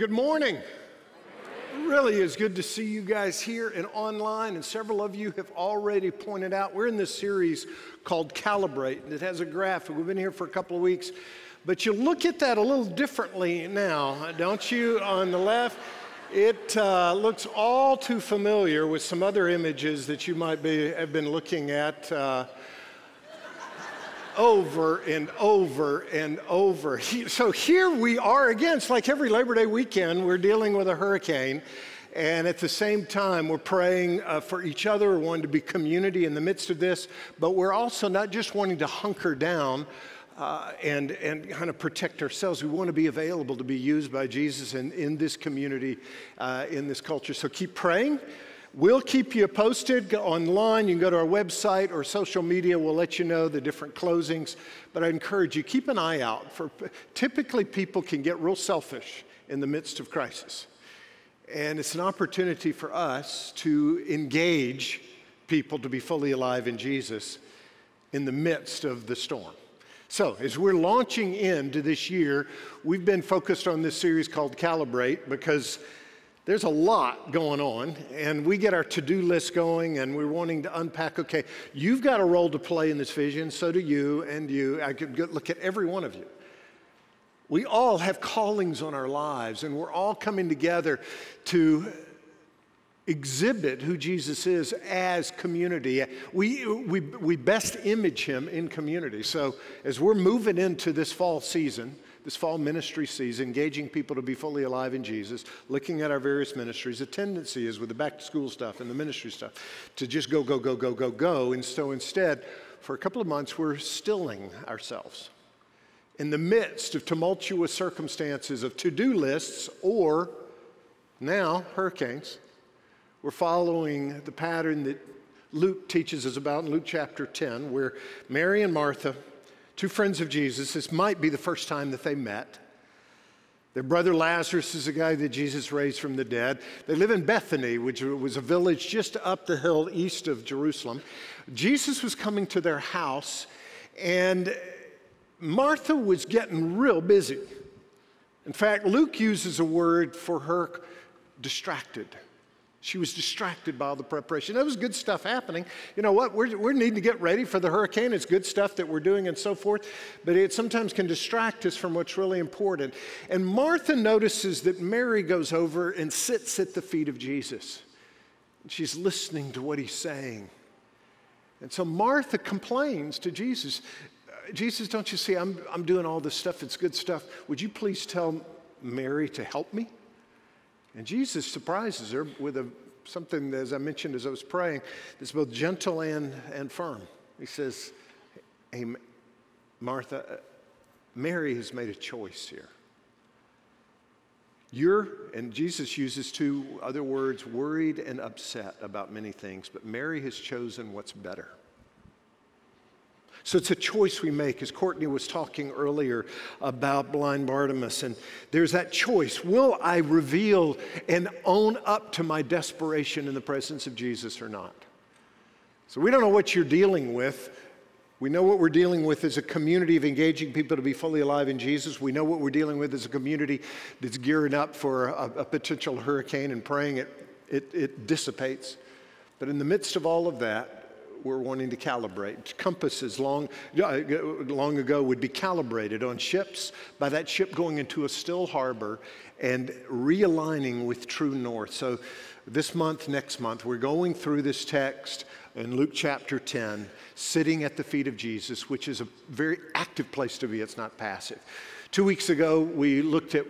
Good morning. It really is good to see you guys here and online, and several of you have already pointed out we're in this series called Calibrate, and it has a graph. We've been here for a couple of weeks, but you look at that a little differently now, don't you? On the left, it uh, looks all too familiar with some other images that you might be, have been looking at. Uh, over and over and over. So here we are again. It's like every Labor Day weekend, we're dealing with a hurricane. And at the same time, we're praying uh, for each other. We're wanting to be community in the midst of this, but we're also not just wanting to hunker down uh, and, and kind of protect ourselves. We want to be available to be used by Jesus in, in this community, uh, in this culture. So keep praying. We'll keep you posted online. You can go to our website or social media. We'll let you know the different closings. But I encourage you, keep an eye out for typically people can get real selfish in the midst of crisis. And it's an opportunity for us to engage people to be fully alive in Jesus in the midst of the storm. So, as we're launching into this year, we've been focused on this series called Calibrate because there's a lot going on, and we get our to do list going, and we're wanting to unpack okay, you've got a role to play in this vision, so do you, and you. I could look at every one of you. We all have callings on our lives, and we're all coming together to exhibit who Jesus is as community. We, we, we best image him in community. So, as we're moving into this fall season, this fall ministry season, engaging people to be fully alive in Jesus, looking at our various ministries. The tendency is with the back to school stuff and the ministry stuff to just go, go, go, go, go, go. And so instead, for a couple of months, we're stilling ourselves in the midst of tumultuous circumstances of to do lists or now hurricanes. We're following the pattern that Luke teaches us about in Luke chapter 10, where Mary and Martha two friends of Jesus. This might be the first time that they met. Their brother Lazarus is a guy that Jesus raised from the dead. They live in Bethany, which was a village just up the hill east of Jerusalem. Jesus was coming to their house, and Martha was getting real busy. In fact, Luke uses a word for her distracted. She was distracted by all the preparation. There was good stuff happening. You know what? We're, we're needing to get ready for the hurricane. It's good stuff that we're doing and so forth, but it sometimes can distract us from what's really important. And Martha notices that Mary goes over and sits at the feet of Jesus. She's listening to what he's saying. And so Martha complains to Jesus uh, Jesus, don't you see, I'm, I'm doing all this stuff. It's good stuff. Would you please tell Mary to help me? And Jesus surprises her with a, something, as I mentioned as I was praying, that's both gentle and, and firm. He says, Hey, Martha, uh, Mary has made a choice here. You're, and Jesus uses two other words, worried and upset about many things, but Mary has chosen what's better. So it's a choice we make, as Courtney was talking earlier about blind Bartimaeus. And there's that choice. Will I reveal and own up to my desperation in the presence of Jesus or not? So we don't know what you're dealing with. We know what we're dealing with is a community of engaging people to be fully alive in Jesus. We know what we're dealing with is a community that's gearing up for a, a potential hurricane and praying it, it, it dissipates. But in the midst of all of that, we're wanting to calibrate. Compasses long, long ago would be calibrated on ships by that ship going into a still harbor and realigning with true north. So this month, next month, we're going through this text in Luke chapter 10, sitting at the feet of Jesus, which is a very active place to be. It's not passive. Two weeks ago, we looked at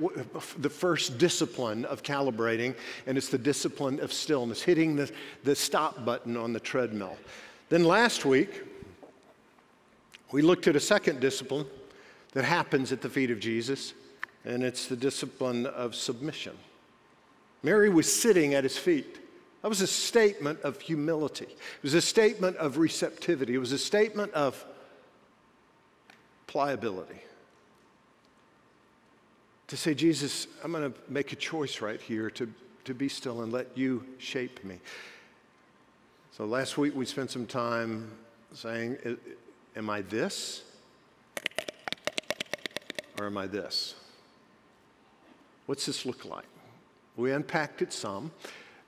the first discipline of calibrating, and it's the discipline of stillness, hitting the, the stop button on the treadmill. Then last week, we looked at a second discipline that happens at the feet of Jesus, and it's the discipline of submission. Mary was sitting at his feet. That was a statement of humility. It was a statement of receptivity. It was a statement of pliability. To say, Jesus, I'm going to make a choice right here to, to be still and let you shape me. So last week we spent some time saying, Am I this? Or am I this? What's this look like? We unpacked it some.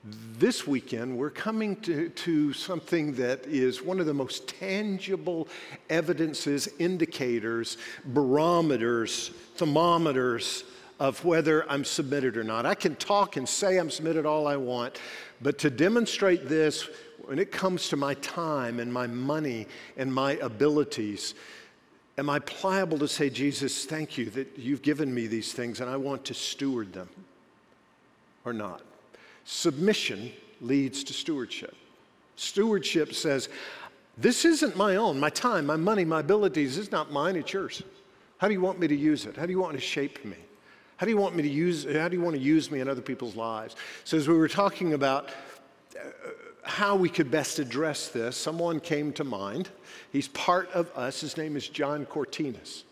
This weekend, we're coming to, to something that is one of the most tangible evidences, indicators, barometers, thermometers of whether I'm submitted or not. I can talk and say I'm submitted all I want, but to demonstrate this, when it comes to my time and my money and my abilities, am I pliable to say, Jesus, thank you that you've given me these things and I want to steward them or not? Submission leads to stewardship. Stewardship says, This isn't my own. My time, my money, my abilities is not mine, it's yours. How do you want me to use it? How do you want to shape me? How do you want me to use how do you want to use me in other people's lives? So as we were talking about how we could best address this, someone came to mind. He's part of us. His name is John Cortines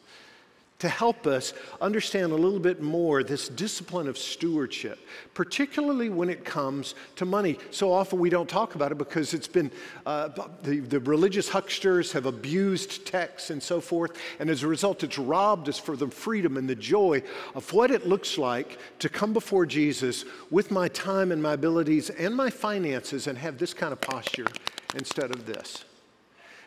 to help us understand a little bit more this discipline of stewardship, particularly when it comes to money. So often we don't talk about it because it's been, uh, the, the religious hucksters have abused texts and so forth, and as a result, it's robbed us for the freedom and the joy of what it looks like to come before Jesus with my time and my abilities and my finances and have this kind of posture instead of this.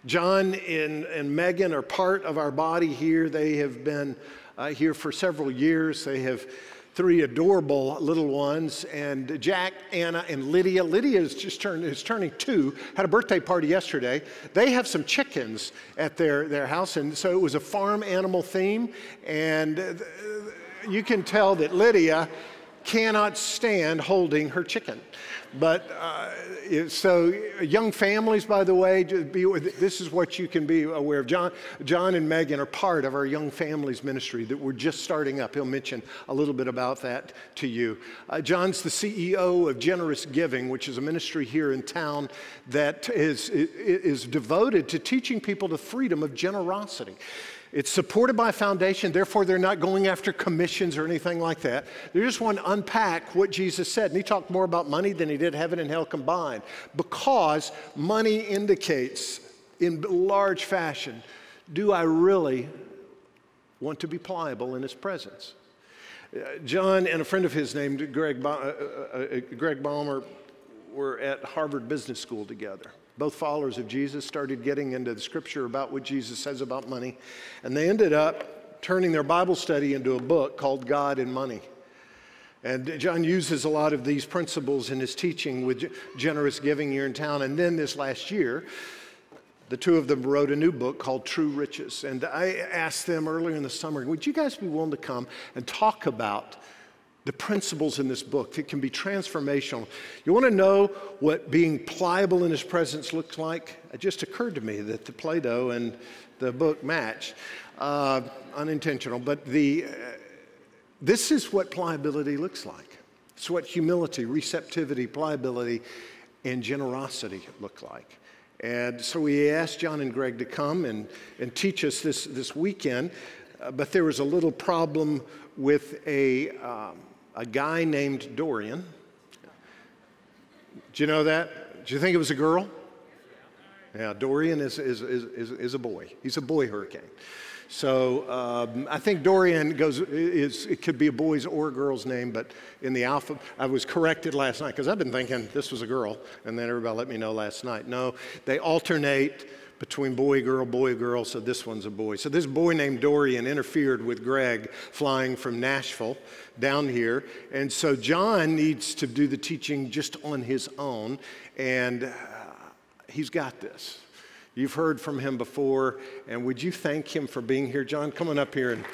John and, and Megan are part of our body here. They have been uh, here for several years. They have three adorable little ones, and Jack, Anna, and Lydia. Lydia is just turned is turning two. Had a birthday party yesterday. They have some chickens at their their house, and so it was a farm animal theme. And uh, you can tell that Lydia cannot stand holding her chicken. But uh, so, young families, by the way, be, this is what you can be aware of. John, John and Megan are part of our young families ministry that we're just starting up. He'll mention a little bit about that to you. Uh, John's the CEO of Generous Giving, which is a ministry here in town that is, is devoted to teaching people the freedom of generosity. It's supported by a foundation, therefore, they're not going after commissions or anything like that. They just want to unpack what Jesus said. And he talked more about money than he did heaven and hell combined because money indicates in large fashion do I really want to be pliable in his presence? Uh, John and a friend of his named Greg, ba- uh, uh, uh Greg Baumer were at Harvard Business School together both followers of Jesus, started getting into the scripture about what Jesus says about money. And they ended up turning their Bible study into a book called God and Money. And John uses a lot of these principles in his teaching with generous giving here in town. And then this last year, the two of them wrote a new book called True Riches. And I asked them earlier in the summer, would you guys be willing to come and talk about the principles in this book that can be transformational. You want to know what being pliable in his presence looks like? It just occurred to me that the Play Doh and the book match. Uh, unintentional, but the, uh, this is what pliability looks like. It's what humility, receptivity, pliability, and generosity look like. And so we asked John and Greg to come and, and teach us this, this weekend, uh, but there was a little problem with a. Um, a guy named Dorian. Do you know that? Do you think it was a girl? Yeah, Dorian is, is, is, is, is a boy. He's a boy hurricane. So um, I think Dorian goes is it could be a boy's or a girl's name, but in the alpha, I was corrected last night because I've been thinking this was a girl, and then everybody let me know last night. No, they alternate between boy, girl, boy, girl, so this one's a boy. So this boy named Dorian interfered with Greg flying from Nashville down here. And so John needs to do the teaching just on his own, and uh, he's got this. You've heard from him before, and would you thank him for being here? John, come on up here and.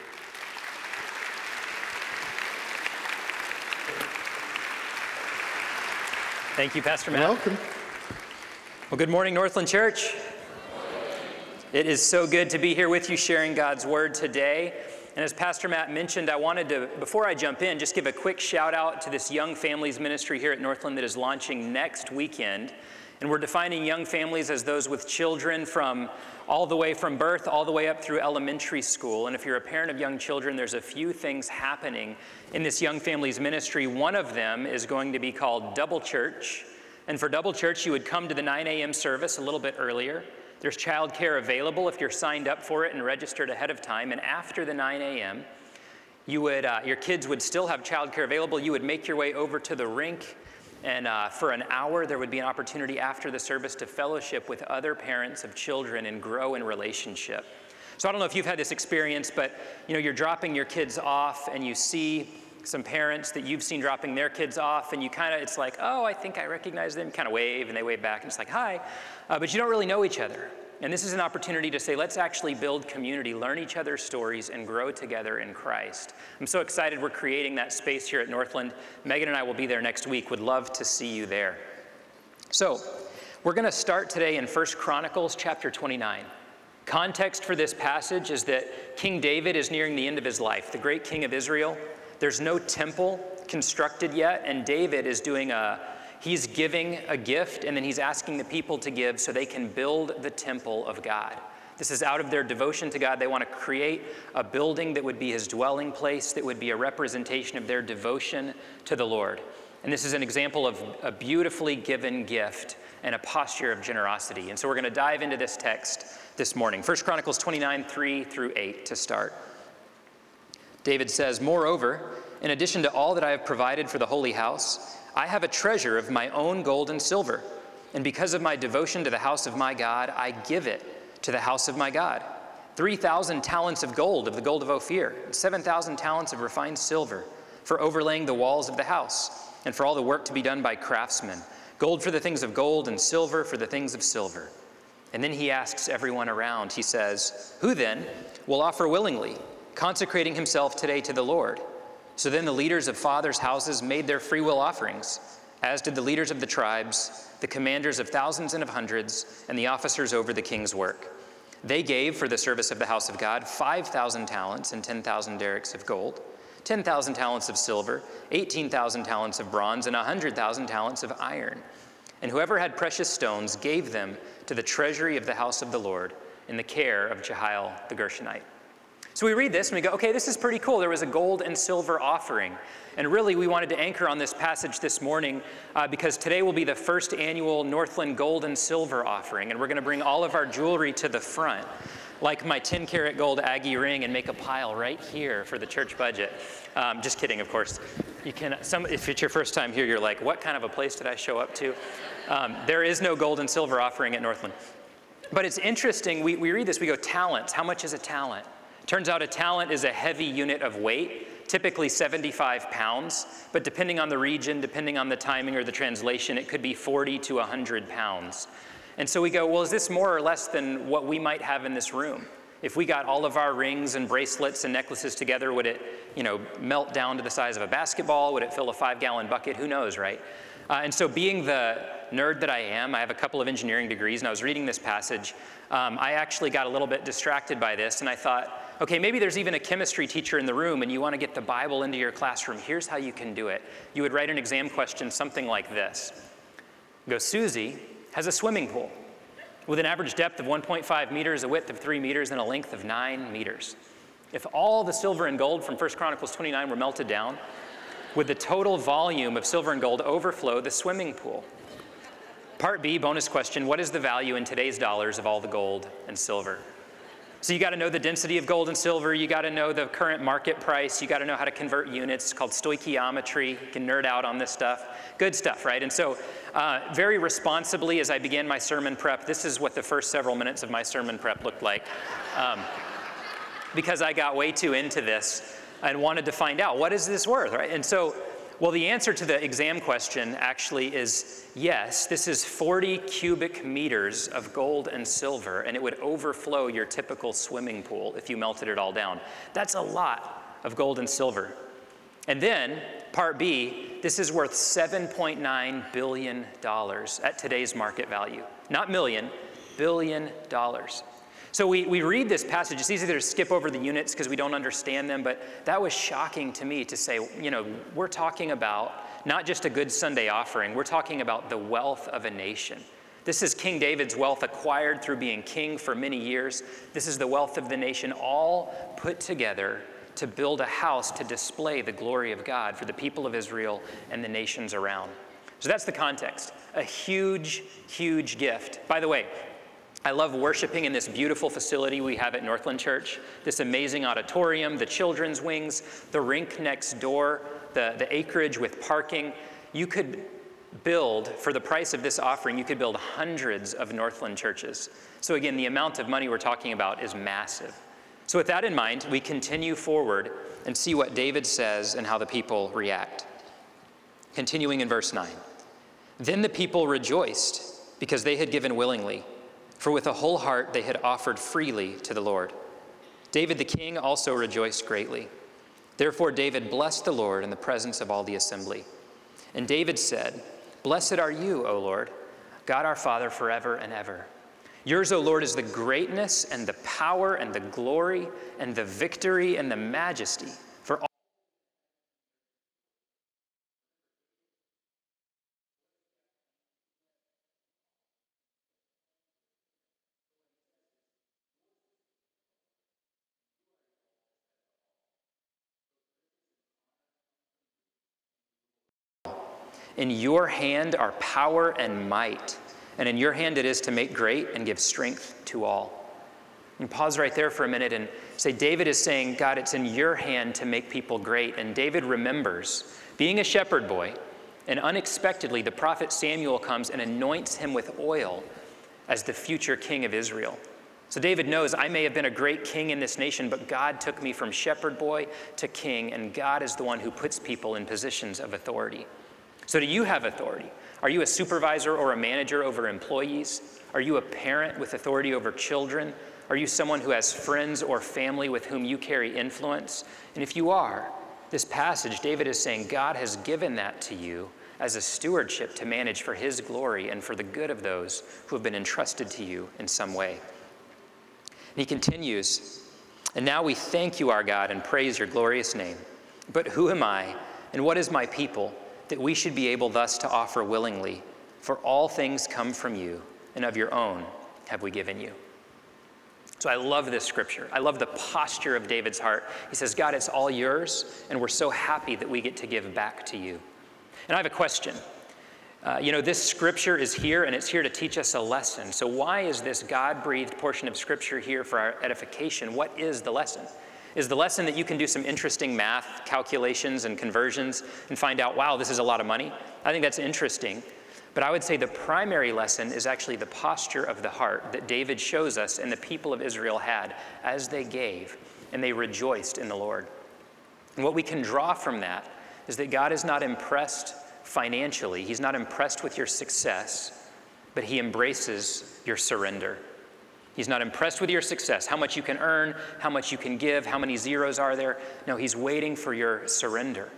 Thank you, Pastor Matt. Welcome. Well, good morning, Northland Church. It is so good to be here with you sharing God's word today. And as Pastor Matt mentioned, I wanted to, before I jump in, just give a quick shout out to this Young Families Ministry here at Northland that is launching next weekend. And we're defining young families as those with children from all the way from birth all the way up through elementary school. And if you're a parent of young children, there's a few things happening in this Young Families Ministry. One of them is going to be called Double Church. And for Double Church, you would come to the 9 a.m. service a little bit earlier. There's childcare available if you're signed up for it and registered ahead of time. And after the 9 a.m., you would, uh, your kids would still have childcare available. You would make your way over to the rink, and uh, for an hour, there would be an opportunity after the service to fellowship with other parents of children and grow in relationship. So I don't know if you've had this experience, but you know, you're dropping your kids off and you see some parents that you've seen dropping their kids off, and you kind of, it's like, oh, I think I recognize them, kind of wave, and they wave back, and it's like, hi. Uh, but you don't really know each other. And this is an opportunity to say, let's actually build community, learn each other's stories, and grow together in Christ. I'm so excited we're creating that space here at Northland. Megan and I will be there next week. Would love to see you there. So, we're going to start today in 1 Chronicles chapter 29. Context for this passage is that King David is nearing the end of his life, the great king of Israel. There's no temple constructed yet, and David is doing a he's giving a gift and then he's asking the people to give so they can build the temple of God. This is out of their devotion to God. They want to create a building that would be his dwelling place, that would be a representation of their devotion to the Lord. And this is an example of a beautifully given gift and a posture of generosity. And so we're going to dive into this text this morning. 1 Chronicles 29, 3 through 8 to start. David says, Moreover, in addition to all that I have provided for the holy house, I have a treasure of my own gold and silver, and because of my devotion to the house of my God, I give it to the house of my God. 3,000 talents of gold of the gold of Ophir, and 7,000 talents of refined silver for overlaying the walls of the house, and for all the work to be done by craftsmen. Gold for the things of gold, and silver for the things of silver. And then he asks everyone around, he says, Who then will offer willingly, consecrating himself today to the Lord? So then the leaders of fathers' houses made their free will offerings, as did the leaders of the tribes, the commanders of thousands and of hundreds, and the officers over the king's work. They gave for the service of the house of God 5,000 talents and 10,000 darics of gold, 10,000 talents of silver, 18,000 talents of bronze, and 100,000 talents of iron. And whoever had precious stones gave them to the treasury of the house of the Lord in the care of Jehiel the Gershonite. So we read this and we go, okay, this is pretty cool. There was a gold and silver offering. And really, we wanted to anchor on this passage this morning uh, because today will be the first annual Northland Gold and Silver offering. And we're going to bring all of our jewelry to the front, like my 10 karat gold Aggie ring, and make a pile right here for the church budget. Um, just kidding, of course. You can, some, if it's your first time here, you're like, what kind of a place did I show up to? Um, there is no gold and silver offering at Northland. But it's interesting, we, we read this, we go, talents. How much is a talent? Turns out a talent is a heavy unit of weight, typically 75 pounds, but depending on the region, depending on the timing or the translation, it could be 40 to 100 pounds. And so we go, well, is this more or less than what we might have in this room? If we got all of our rings and bracelets and necklaces together, would it, you know, melt down to the size of a basketball? Would it fill a five-gallon bucket? Who knows, right? Uh, and so, being the nerd that I am, I have a couple of engineering degrees, and I was reading this passage. Um, I actually got a little bit distracted by this, and I thought, Okay, maybe there's even a chemistry teacher in the room and you want to get the Bible into your classroom. Here's how you can do it. You would write an exam question something like this Go, Susie has a swimming pool with an average depth of 1.5 meters, a width of 3 meters, and a length of 9 meters. If all the silver and gold from 1 Chronicles 29 were melted down, would the total volume of silver and gold overflow the swimming pool? Part B, bonus question What is the value in today's dollars of all the gold and silver? So you got to know the density of gold and silver. You got to know the current market price. You got to know how to convert units. It's called stoichiometry. You can nerd out on this stuff. Good stuff, right? And so, uh, very responsibly, as I began my sermon prep, this is what the first several minutes of my sermon prep looked like, um, because I got way too into this and wanted to find out what is this worth, right? And so well, the answer to the exam question actually is yes, this is 40 cubic meters of gold and silver, and it would overflow your typical swimming pool if you melted it all down. That's a lot of gold and silver. And then, part B, this is worth $7.9 billion at today's market value. Not million, billion dollars. So we, we read this passage. It's easy to skip over the units because we don't understand them, but that was shocking to me to say, you know, we're talking about not just a good Sunday offering, we're talking about the wealth of a nation. This is King David's wealth acquired through being king for many years. This is the wealth of the nation, all put together to build a house to display the glory of God for the people of Israel and the nations around. So that's the context. A huge, huge gift. By the way, I love worshiping in this beautiful facility we have at Northland Church, this amazing auditorium, the children's wings, the rink next door, the, the acreage with parking. You could build, for the price of this offering, you could build hundreds of Northland churches. So, again, the amount of money we're talking about is massive. So, with that in mind, we continue forward and see what David says and how the people react. Continuing in verse 9 Then the people rejoiced because they had given willingly for with a whole heart they had offered freely to the Lord. David the king also rejoiced greatly. Therefore, David blessed the Lord in the presence of all the assembly. And David said, Blessed are you, O Lord, God our Father, forever and ever. Yours, O Lord, is the greatness and the power and the glory and the victory and the majesty. In your hand are power and might, and in your hand it is to make great and give strength to all. And pause right there for a minute and say, David is saying, God, it's in your hand to make people great. And David remembers being a shepherd boy, and unexpectedly the prophet Samuel comes and anoints him with oil as the future king of Israel. So David knows I may have been a great king in this nation, but God took me from shepherd boy to king, and God is the one who puts people in positions of authority. So, do you have authority? Are you a supervisor or a manager over employees? Are you a parent with authority over children? Are you someone who has friends or family with whom you carry influence? And if you are, this passage, David is saying God has given that to you as a stewardship to manage for his glory and for the good of those who have been entrusted to you in some way. And he continues, and now we thank you, our God, and praise your glorious name. But who am I, and what is my people? That we should be able thus to offer willingly, for all things come from you, and of your own have we given you. So I love this scripture. I love the posture of David's heart. He says, God, it's all yours, and we're so happy that we get to give back to you. And I have a question. Uh, you know, this scripture is here, and it's here to teach us a lesson. So, why is this God breathed portion of scripture here for our edification? What is the lesson? Is the lesson that you can do some interesting math calculations and conversions and find out, wow, this is a lot of money. I think that's interesting. But I would say the primary lesson is actually the posture of the heart that David shows us and the people of Israel had as they gave and they rejoiced in the Lord. And what we can draw from that is that God is not impressed financially, He's not impressed with your success, but He embraces your surrender. He's not impressed with your success, how much you can earn, how much you can give, how many zeros are there. No, he's waiting for your surrender.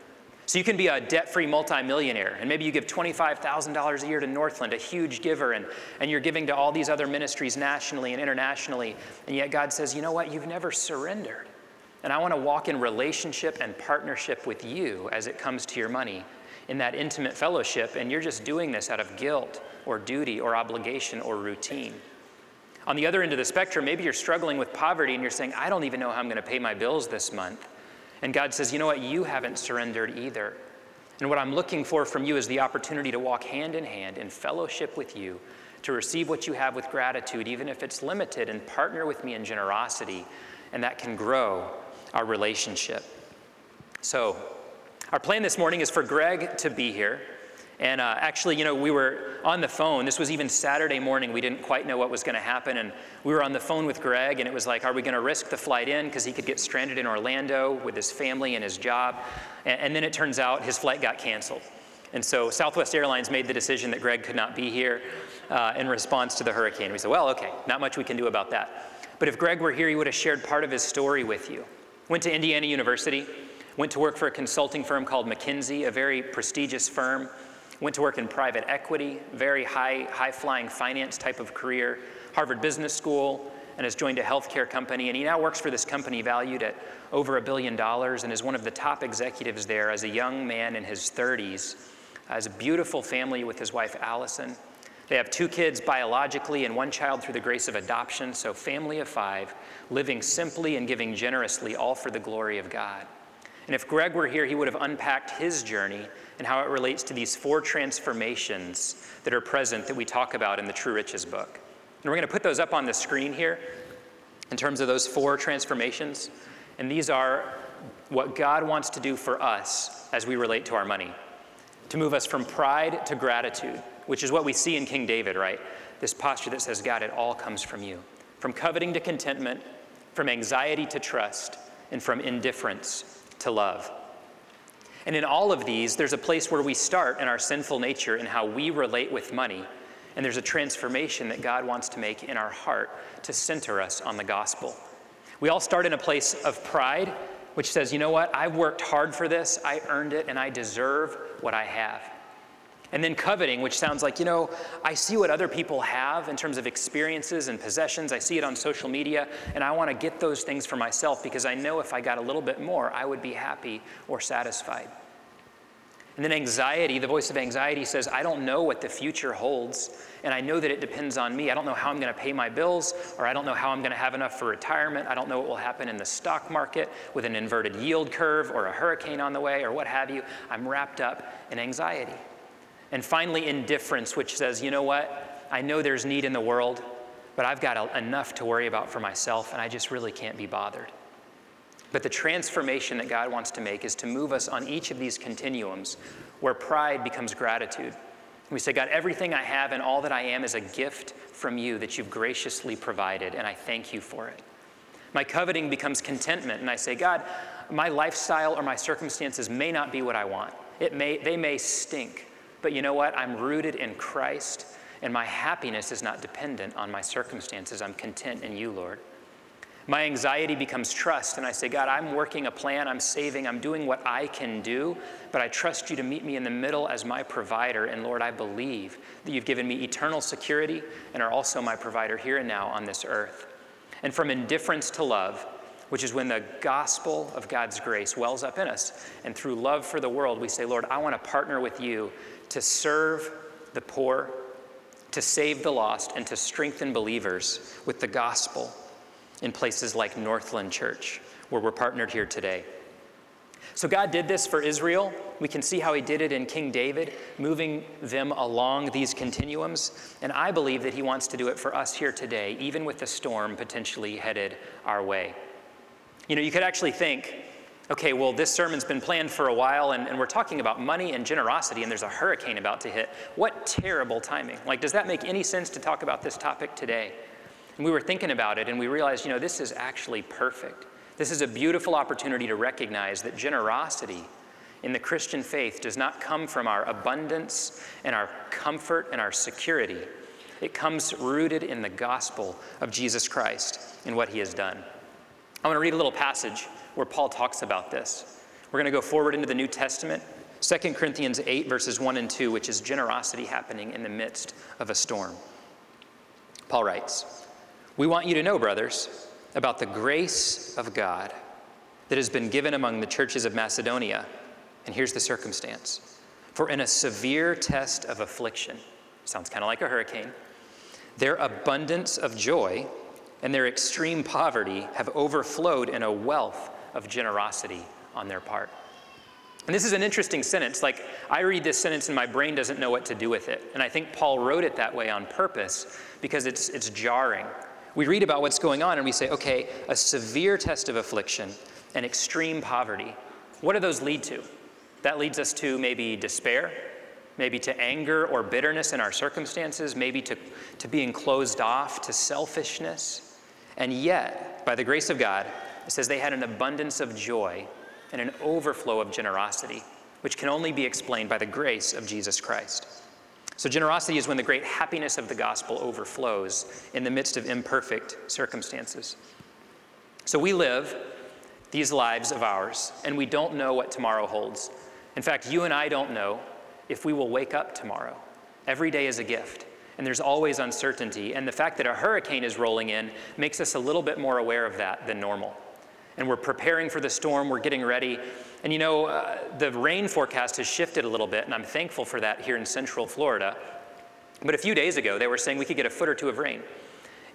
So you can be a debt free multimillionaire, and maybe you give $25,000 a year to Northland, a huge giver, and, and you're giving to all these other ministries nationally and internationally, and yet God says, you know what, you've never surrendered. And I want to walk in relationship and partnership with you as it comes to your money in that intimate fellowship, and you're just doing this out of guilt or duty or obligation or routine. On the other end of the spectrum, maybe you're struggling with poverty and you're saying, I don't even know how I'm going to pay my bills this month. And God says, You know what? You haven't surrendered either. And what I'm looking for from you is the opportunity to walk hand in hand in fellowship with you, to receive what you have with gratitude, even if it's limited, and partner with me in generosity. And that can grow our relationship. So, our plan this morning is for Greg to be here. And uh, actually, you know, we were on the phone. This was even Saturday morning. We didn't quite know what was going to happen. And we were on the phone with Greg, and it was like, are we going to risk the flight in? Because he could get stranded in Orlando with his family and his job. And, and then it turns out his flight got canceled. And so Southwest Airlines made the decision that Greg could not be here uh, in response to the hurricane. We said, well, okay, not much we can do about that. But if Greg were here, he would have shared part of his story with you. Went to Indiana University, went to work for a consulting firm called McKinsey, a very prestigious firm went to work in private equity, very high, high flying finance type of career, Harvard Business School, and has joined a healthcare company. And he now works for this company valued at over a billion dollars and is one of the top executives there as a young man in his 30s. Uh, has a beautiful family with his wife, Allison. They have two kids biologically and one child through the grace of adoption, so family of five, living simply and giving generously, all for the glory of God. And if Greg were here, he would have unpacked his journey and how it relates to these four transformations that are present that we talk about in the True Riches book. And we're going to put those up on the screen here in terms of those four transformations. And these are what God wants to do for us as we relate to our money to move us from pride to gratitude, which is what we see in King David, right? This posture that says, God, it all comes from you. From coveting to contentment, from anxiety to trust, and from indifference to love. And in all of these, there's a place where we start in our sinful nature and how we relate with money. And there's a transformation that God wants to make in our heart to center us on the gospel. We all start in a place of pride, which says, you know what? I've worked hard for this, I earned it, and I deserve what I have. And then coveting, which sounds like, you know, I see what other people have in terms of experiences and possessions. I see it on social media, and I want to get those things for myself because I know if I got a little bit more, I would be happy or satisfied. And then anxiety, the voice of anxiety says, I don't know what the future holds, and I know that it depends on me. I don't know how I'm going to pay my bills, or I don't know how I'm going to have enough for retirement. I don't know what will happen in the stock market with an inverted yield curve or a hurricane on the way, or what have you. I'm wrapped up in anxiety. And finally, indifference, which says, you know what? I know there's need in the world, but I've got enough to worry about for myself, and I just really can't be bothered. But the transformation that God wants to make is to move us on each of these continuums where pride becomes gratitude. We say, God, everything I have and all that I am is a gift from you that you've graciously provided, and I thank you for it. My coveting becomes contentment, and I say, God, my lifestyle or my circumstances may not be what I want. It may, they may stink, but you know what? I'm rooted in Christ, and my happiness is not dependent on my circumstances. I'm content in you, Lord. My anxiety becomes trust, and I say, God, I'm working a plan, I'm saving, I'm doing what I can do, but I trust you to meet me in the middle as my provider. And Lord, I believe that you've given me eternal security and are also my provider here and now on this earth. And from indifference to love, which is when the gospel of God's grace wells up in us. And through love for the world, we say, Lord, I want to partner with you to serve the poor, to save the lost, and to strengthen believers with the gospel in places like Northland Church, where we're partnered here today. So God did this for Israel. We can see how he did it in King David, moving them along these continuums. And I believe that he wants to do it for us here today, even with the storm potentially headed our way. You know, you could actually think, okay, well, this sermon's been planned for a while, and, and, we're talking about money and generosity, and there's a hurricane about to hit. What terrible timing. Like, does that make any sense to talk about this topic today? And we were thinking about it and we realized, you know, this is actually perfect. This is a beautiful opportunity to recognize that generosity in the Christian faith does not come from our abundance and our comfort and our security. It comes rooted in the gospel of Jesus Christ and what he has done. I want to read a little passage where Paul talks about this. We're going to go forward into the New Testament, 2 Corinthians 8, verses 1 and 2, which is generosity happening in the midst of a storm. Paul writes, we want you to know, brothers, about the grace of God that has been given among the churches of Macedonia. And here's the circumstance for in a severe test of affliction, sounds kind of like a hurricane, their abundance of joy and their extreme poverty have overflowed in a wealth of generosity on their part. And this is an interesting sentence. Like, I read this sentence and my brain doesn't know what to do with it. And I think Paul wrote it that way on purpose because it's, it's jarring we read about what's going on and we say, okay, a severe test of affliction and extreme poverty. What do those lead to? That leads us to maybe despair, maybe to anger or bitterness in our circumstances, maybe to, to being closed off, to selfishness. And yet, by the grace of God, it says they had an abundance of joy and an overflow of generosity, which can only be explained by the grace of Jesus Christ. So, generosity is when the great happiness of the gospel overflows in the midst of imperfect circumstances. So, we live these lives of ours, and we don't know what tomorrow holds. In fact, you and I don't know if we will wake up tomorrow. Every day is a gift, and there's always uncertainty. And the fact that a hurricane is rolling in makes us a little bit more aware of that than normal. And we're preparing for the storm, we're getting ready. And you know, uh, the rain forecast has shifted a little bit, and I'm thankful for that here in central Florida. But a few days ago, they were saying we could get a foot or two of rain.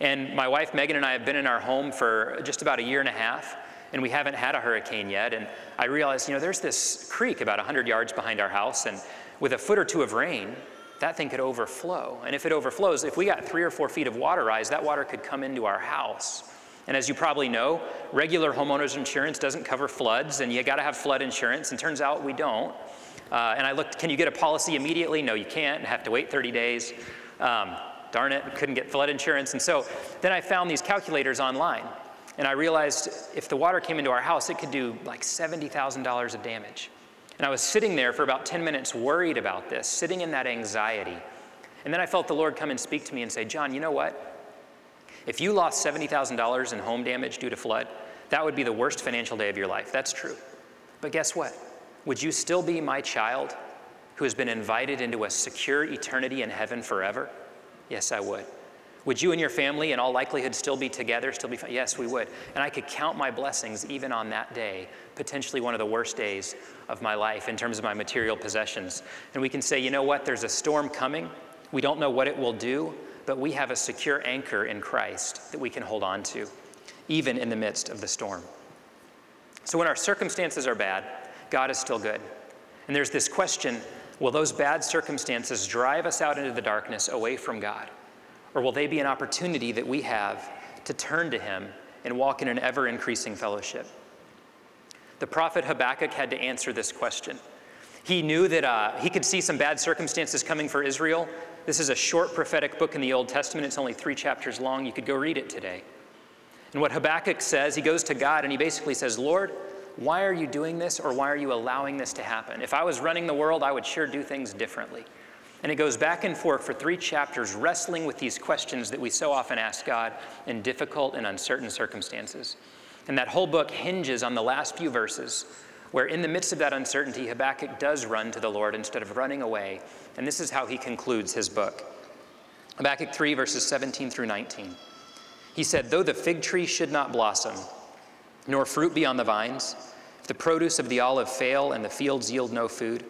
And my wife Megan and I have been in our home for just about a year and a half, and we haven't had a hurricane yet. And I realized, you know, there's this creek about 100 yards behind our house, and with a foot or two of rain, that thing could overflow. And if it overflows, if we got three or four feet of water rise, that water could come into our house. And as you probably know, regular homeowners insurance doesn't cover floods, and you got to have flood insurance. And turns out we don't. Uh, and I looked, can you get a policy immediately? No, you can't. Have to wait 30 days. Um, darn it, couldn't get flood insurance. And so then I found these calculators online. And I realized if the water came into our house, it could do like $70,000 of damage. And I was sitting there for about 10 minutes worried about this, sitting in that anxiety. And then I felt the Lord come and speak to me and say, John, you know what? If you lost $70,000 in home damage due to flood, that would be the worst financial day of your life. That's true. But guess what? Would you still be my child who has been invited into a secure eternity in heaven forever? Yes, I would. Would you and your family, in all likelihood, still be together, still be? Yes, we would. And I could count my blessings even on that day, potentially one of the worst days of my life in terms of my material possessions. And we can say, you know what? There's a storm coming. We don't know what it will do, but we have a secure anchor in Christ that we can hold on to, even in the midst of the storm. So when our circumstances are bad, God is still good. And there's this question will those bad circumstances drive us out into the darkness away from God? Or will they be an opportunity that we have to turn to Him and walk in an ever increasing fellowship? The prophet Habakkuk had to answer this question. He knew that uh, he could see some bad circumstances coming for Israel. This is a short prophetic book in the Old Testament. It's only three chapters long. You could go read it today. And what Habakkuk says, he goes to God and he basically says, Lord, why are you doing this or why are you allowing this to happen? If I was running the world, I would sure do things differently. And it goes back and forth for three chapters, wrestling with these questions that we so often ask God in difficult and uncertain circumstances. And that whole book hinges on the last few verses, where in the midst of that uncertainty, Habakkuk does run to the Lord instead of running away. And this is how he concludes his book Habakkuk 3, verses 17 through 19. He said, Though the fig tree should not blossom, nor fruit be on the vines, if the produce of the olive fail and the fields yield no food,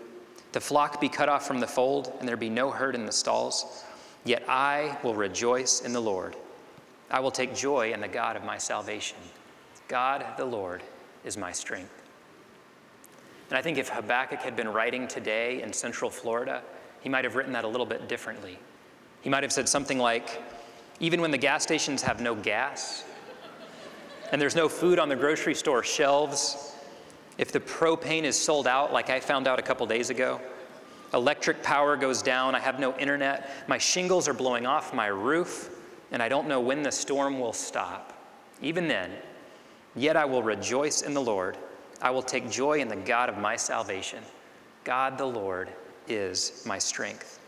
the flock be cut off from the fold and there be no herd in the stalls, yet I will rejoice in the Lord. I will take joy in the God of my salvation. God the Lord is my strength. And I think if Habakkuk had been writing today in Central Florida, he might have written that a little bit differently. He might have said something like, Even when the gas stations have no gas, and there's no food on the grocery store shelves, if the propane is sold out, like I found out a couple days ago, electric power goes down, I have no internet, my shingles are blowing off my roof, and I don't know when the storm will stop. Even then, yet I will rejoice in the Lord. I will take joy in the God of my salvation. God the Lord is my strength.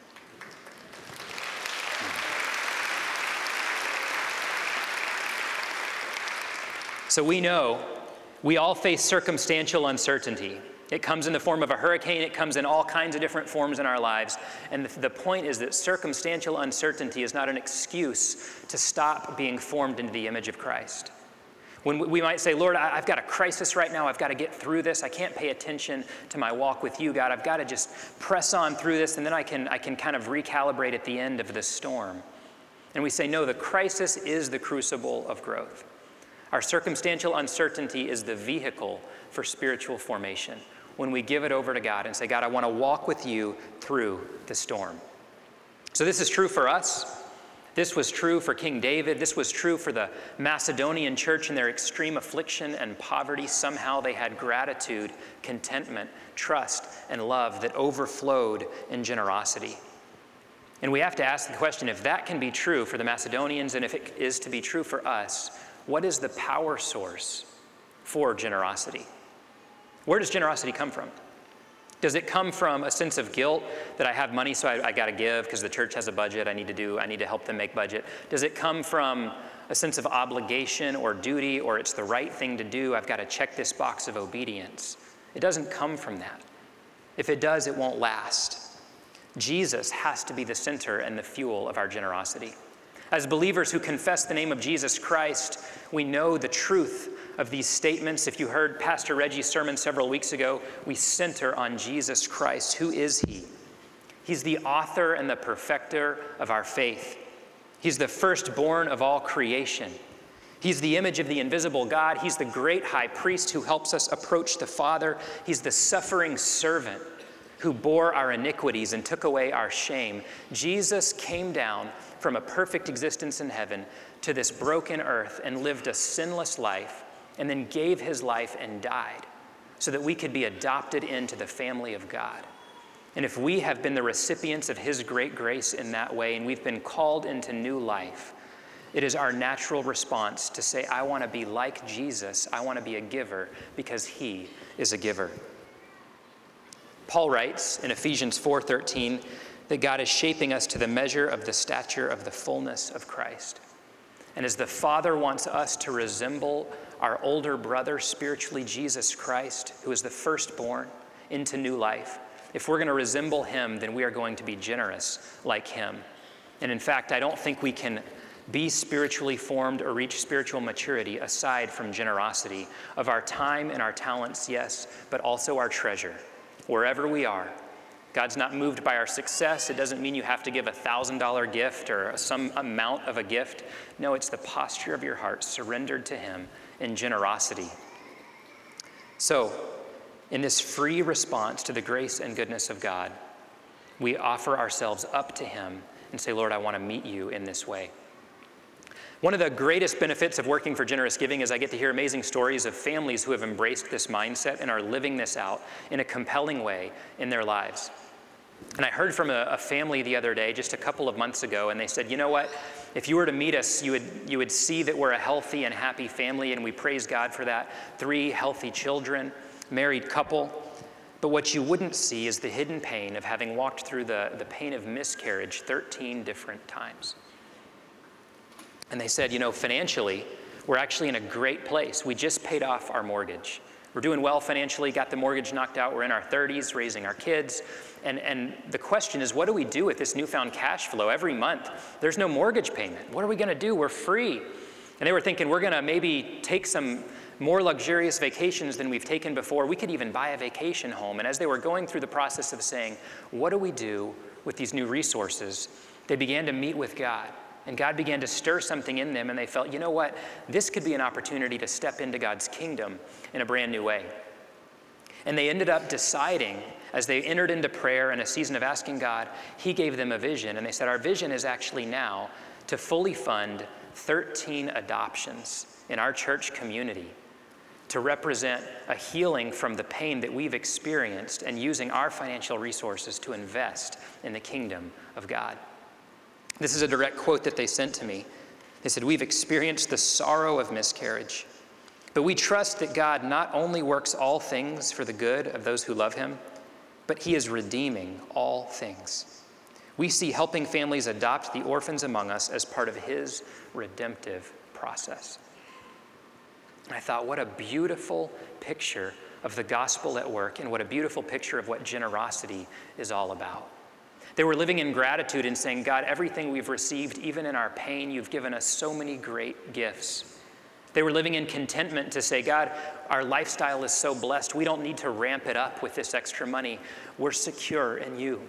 So we know we all face circumstantial uncertainty. It comes in the form of a hurricane, it comes in all kinds of different forms in our lives. And the, the, point is that circumstantial uncertainty is not an excuse to stop being formed into the image of Christ. When we might say, Lord, I've got a crisis right now, I've got to get through this, I can't pay attention to my walk with you, God, I've got to just press on through this, and then I can, I can kind of recalibrate at the end of the storm. And we say, no, the crisis is the crucible of growth. Our circumstantial uncertainty is the vehicle for spiritual formation when we give it over to God and say, God, I want to walk with you through the storm. So, this is true for us. This was true for King David. This was true for the Macedonian church in their extreme affliction and poverty. Somehow they had gratitude, contentment, trust, and love that overflowed in generosity. And we have to ask the question if that can be true for the Macedonians and if it is to be true for us, what is the power source for generosity? Where does generosity come from? Does it come from a sense of guilt that I have money, so I, I got to give because the church has a budget I need to do, I need to help them make budget? Does it come from a sense of obligation or duty, or it's the right thing to do, I've got to check this box of obedience? It doesn't come from that. If it does, it won't last. Jesus has to be the center and the fuel of our generosity. As believers who confess the name of Jesus Christ, we know the truth of these statements. If you heard Pastor Reggie's sermon several weeks ago, we center on Jesus Christ. Who is He? He's the author and the perfecter of our faith. He's the firstborn of all creation. He's the image of the invisible God. He's the great high priest who helps us approach the Father. He's the suffering servant who bore our iniquities and took away our shame. Jesus came down from a perfect existence in heaven to this broken earth and lived a sinless life and then gave his life and died so that we could be adopted into the family of God. And if we have been the recipients of his great grace in that way and we've been called into new life, it is our natural response to say, I want to be like Jesus. I want to be a giver because he is a giver. Paul writes in Ephesians 4:13 that God is shaping us to the measure of the stature of the fullness of Christ. And as the Father wants us to resemble our older brother spiritually Jesus Christ, who is the firstborn into new life, if we're going to resemble him, then we are going to be generous like him. And in fact, I don't think we can be spiritually formed or reach spiritual maturity aside from generosity of our time and our talents, yes, but also our treasure wherever we are. God's not moved by our success. It doesn't mean you have to give a $1,000 gift or some amount of a gift. No, it's the posture of your heart surrendered to Him in generosity. So, in this free response to the grace and goodness of God, we offer ourselves up to Him and say, Lord, I want to meet you in this way. One of the greatest benefits of working for Generous Giving is I get to hear amazing stories of families who have embraced this mindset and are living this out in a compelling way in their lives. And I heard from a, a, family the other day, just a couple of months ago, and they said, you know what? If you were to meet us, you would, you would see that we're a healthy and happy family, and we praise God for that. Three healthy children, married couple. But what you wouldn't see is the hidden pain of having walked through the, the pain of miscarriage 13 different times. And they said, you know, financially, we're actually in a great place. We just paid off our mortgage. We're doing well financially, got the mortgage knocked out. We're in our 30s, raising our kids. And, and the question is, what do we do with this newfound cash flow every month? There's no mortgage payment. What are we going to do? We're free. And they were thinking, we're going to maybe take some more luxurious vacations than we've taken before. We could even buy a vacation home. And as they were going through the process of saying, what do we do with these new resources? They began to meet with God. And God began to stir something in them, and they felt, you know what? This could be an opportunity to step into God's kingdom in a brand new way. And they ended up deciding, as they entered into prayer and a season of asking God, He gave them a vision. And they said, Our vision is actually now to fully fund 13 adoptions in our church community to represent a healing from the pain that we've experienced and using our financial resources to invest in the kingdom of God. This is a direct quote that they sent to me. They said, We've experienced the sorrow of miscarriage, but we trust that God not only works all things for the good of those who love him, but he is redeeming all things. We see helping families adopt the orphans among us as part of his redemptive process. I thought, what a beautiful picture of the gospel at work, and what a beautiful picture of what generosity is all about. They were living in gratitude and saying, God, everything we've received, even in our pain, you've given us so many great gifts. They were living in contentment to say, God, our lifestyle is so blessed, we don't need to ramp it up with this extra money. We're secure in you.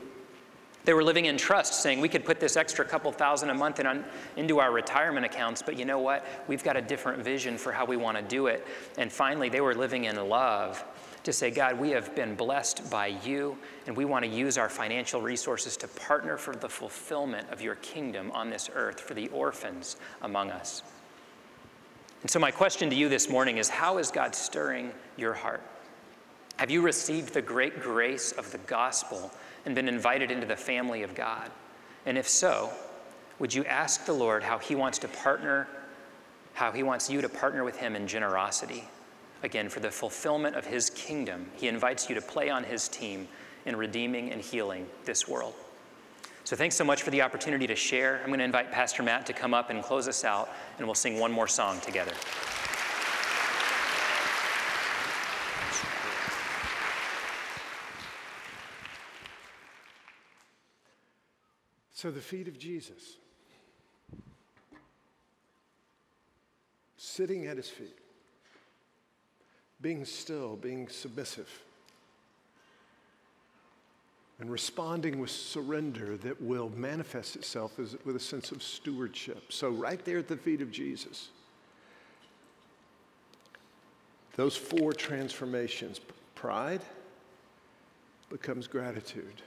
They were living in trust, saying we could put this extra couple thousand a month in on, into our retirement accounts, but you know what? We've got a different vision for how we want to do it. And finally, they were living in love to say, God, we have been blessed by you, and we want to use our financial resources to partner for the fulfillment of your kingdom on this earth for the orphans among us. And so, my question to you this morning is how is God stirring your heart? Have you received the great grace of the gospel and been invited into the family of God? And if so, would you ask the Lord how He wants to partner, how He wants you to partner with Him in generosity? Again, for the fulfillment of his kingdom, he invites you to play on his team in redeeming and healing this world. So, thanks so much for the opportunity to share. I'm going to invite Pastor Matt to come up and close us out, and we'll sing one more song together. So, the feet of Jesus, sitting at his feet being still, being submissive, and responding with surrender that will manifest itself as, with a sense of stewardship. So, right there at the feet of Jesus, those four transformations pride, becomes gratitude.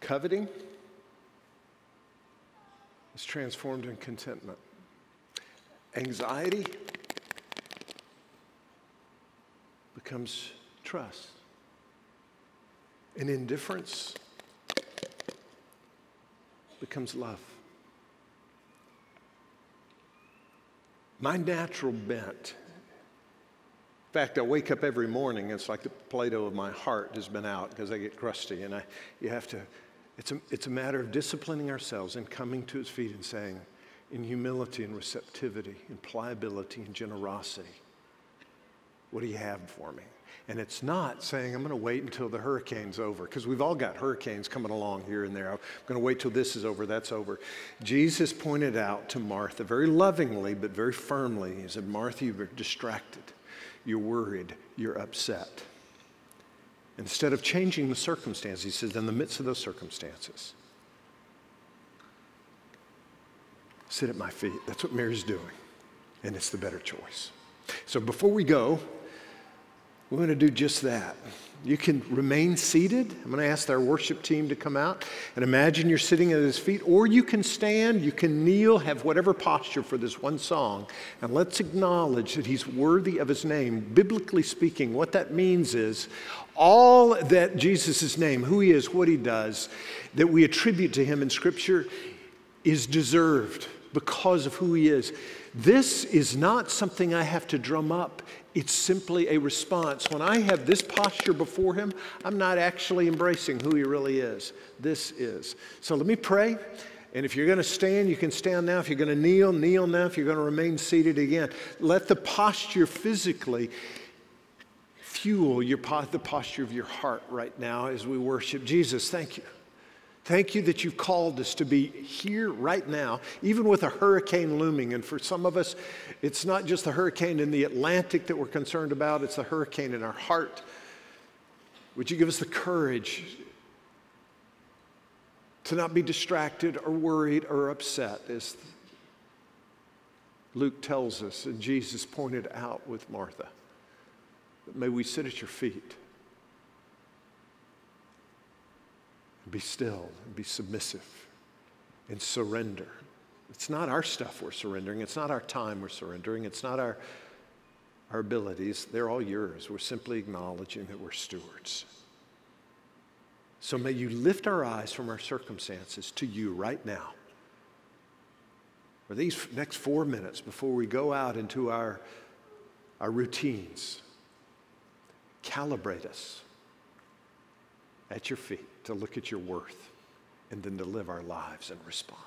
Coveting is transformed in contentment. Anxiety becomes trust. And indifference becomes love. My natural bent in fact, I wake up every morning, it's like the Play-Doh of my heart has been out because I get crusty. And I, you have to, it's a, it's a matter of disciplining ourselves and coming to his feet and saying, in humility and receptivity, in pliability and generosity, what do you have for me? And it's not saying, I'm going to wait until the hurricane's over, because we've all got hurricanes coming along here and there. I'm going to wait till this is over, that's over. Jesus pointed out to Martha very lovingly, but very firmly, He said, Martha, you're distracted, you're worried, you're upset. Instead of changing the circumstances, He says, in the midst of those circumstances, sit at my feet. That's what Mary's doing, and it's the better choice. So before we go, we're going to do just that. You can remain seated. I'm going to ask our worship team to come out and imagine you're sitting at his feet, or you can stand, you can kneel, have whatever posture for this one song. And let's acknowledge that he's worthy of his name. Biblically speaking, what that means is all that Jesus' name, who he is, what he does, that we attribute to him in Scripture is deserved because of who he is. This is not something I have to drum up. It's simply a response. When I have this posture before Him, I'm not actually embracing who He really is. This is. So let me pray. And if you're going to stand, you can stand now. If you're going to kneel, kneel now. If you're going to remain seated again, let the posture physically fuel your, the posture of your heart right now as we worship Jesus. Thank you. Thank you that you've called us to be here right now, even with a hurricane looming. And for some of us, it's not just the hurricane in the Atlantic that we're concerned about, it's the hurricane in our heart. Would you give us the courage to not be distracted or worried or upset, as Luke tells us and Jesus pointed out with Martha? May we sit at your feet. Be still be submissive and surrender. It's not our stuff we're surrendering. It's not our time we're surrendering. It's not our, our abilities. They're all yours. We're simply acknowledging that we're stewards. So may you lift our eyes from our circumstances to you right now. For these next four minutes before we go out into our, our routines, calibrate us at your feet to look at your worth and then to live our lives in response.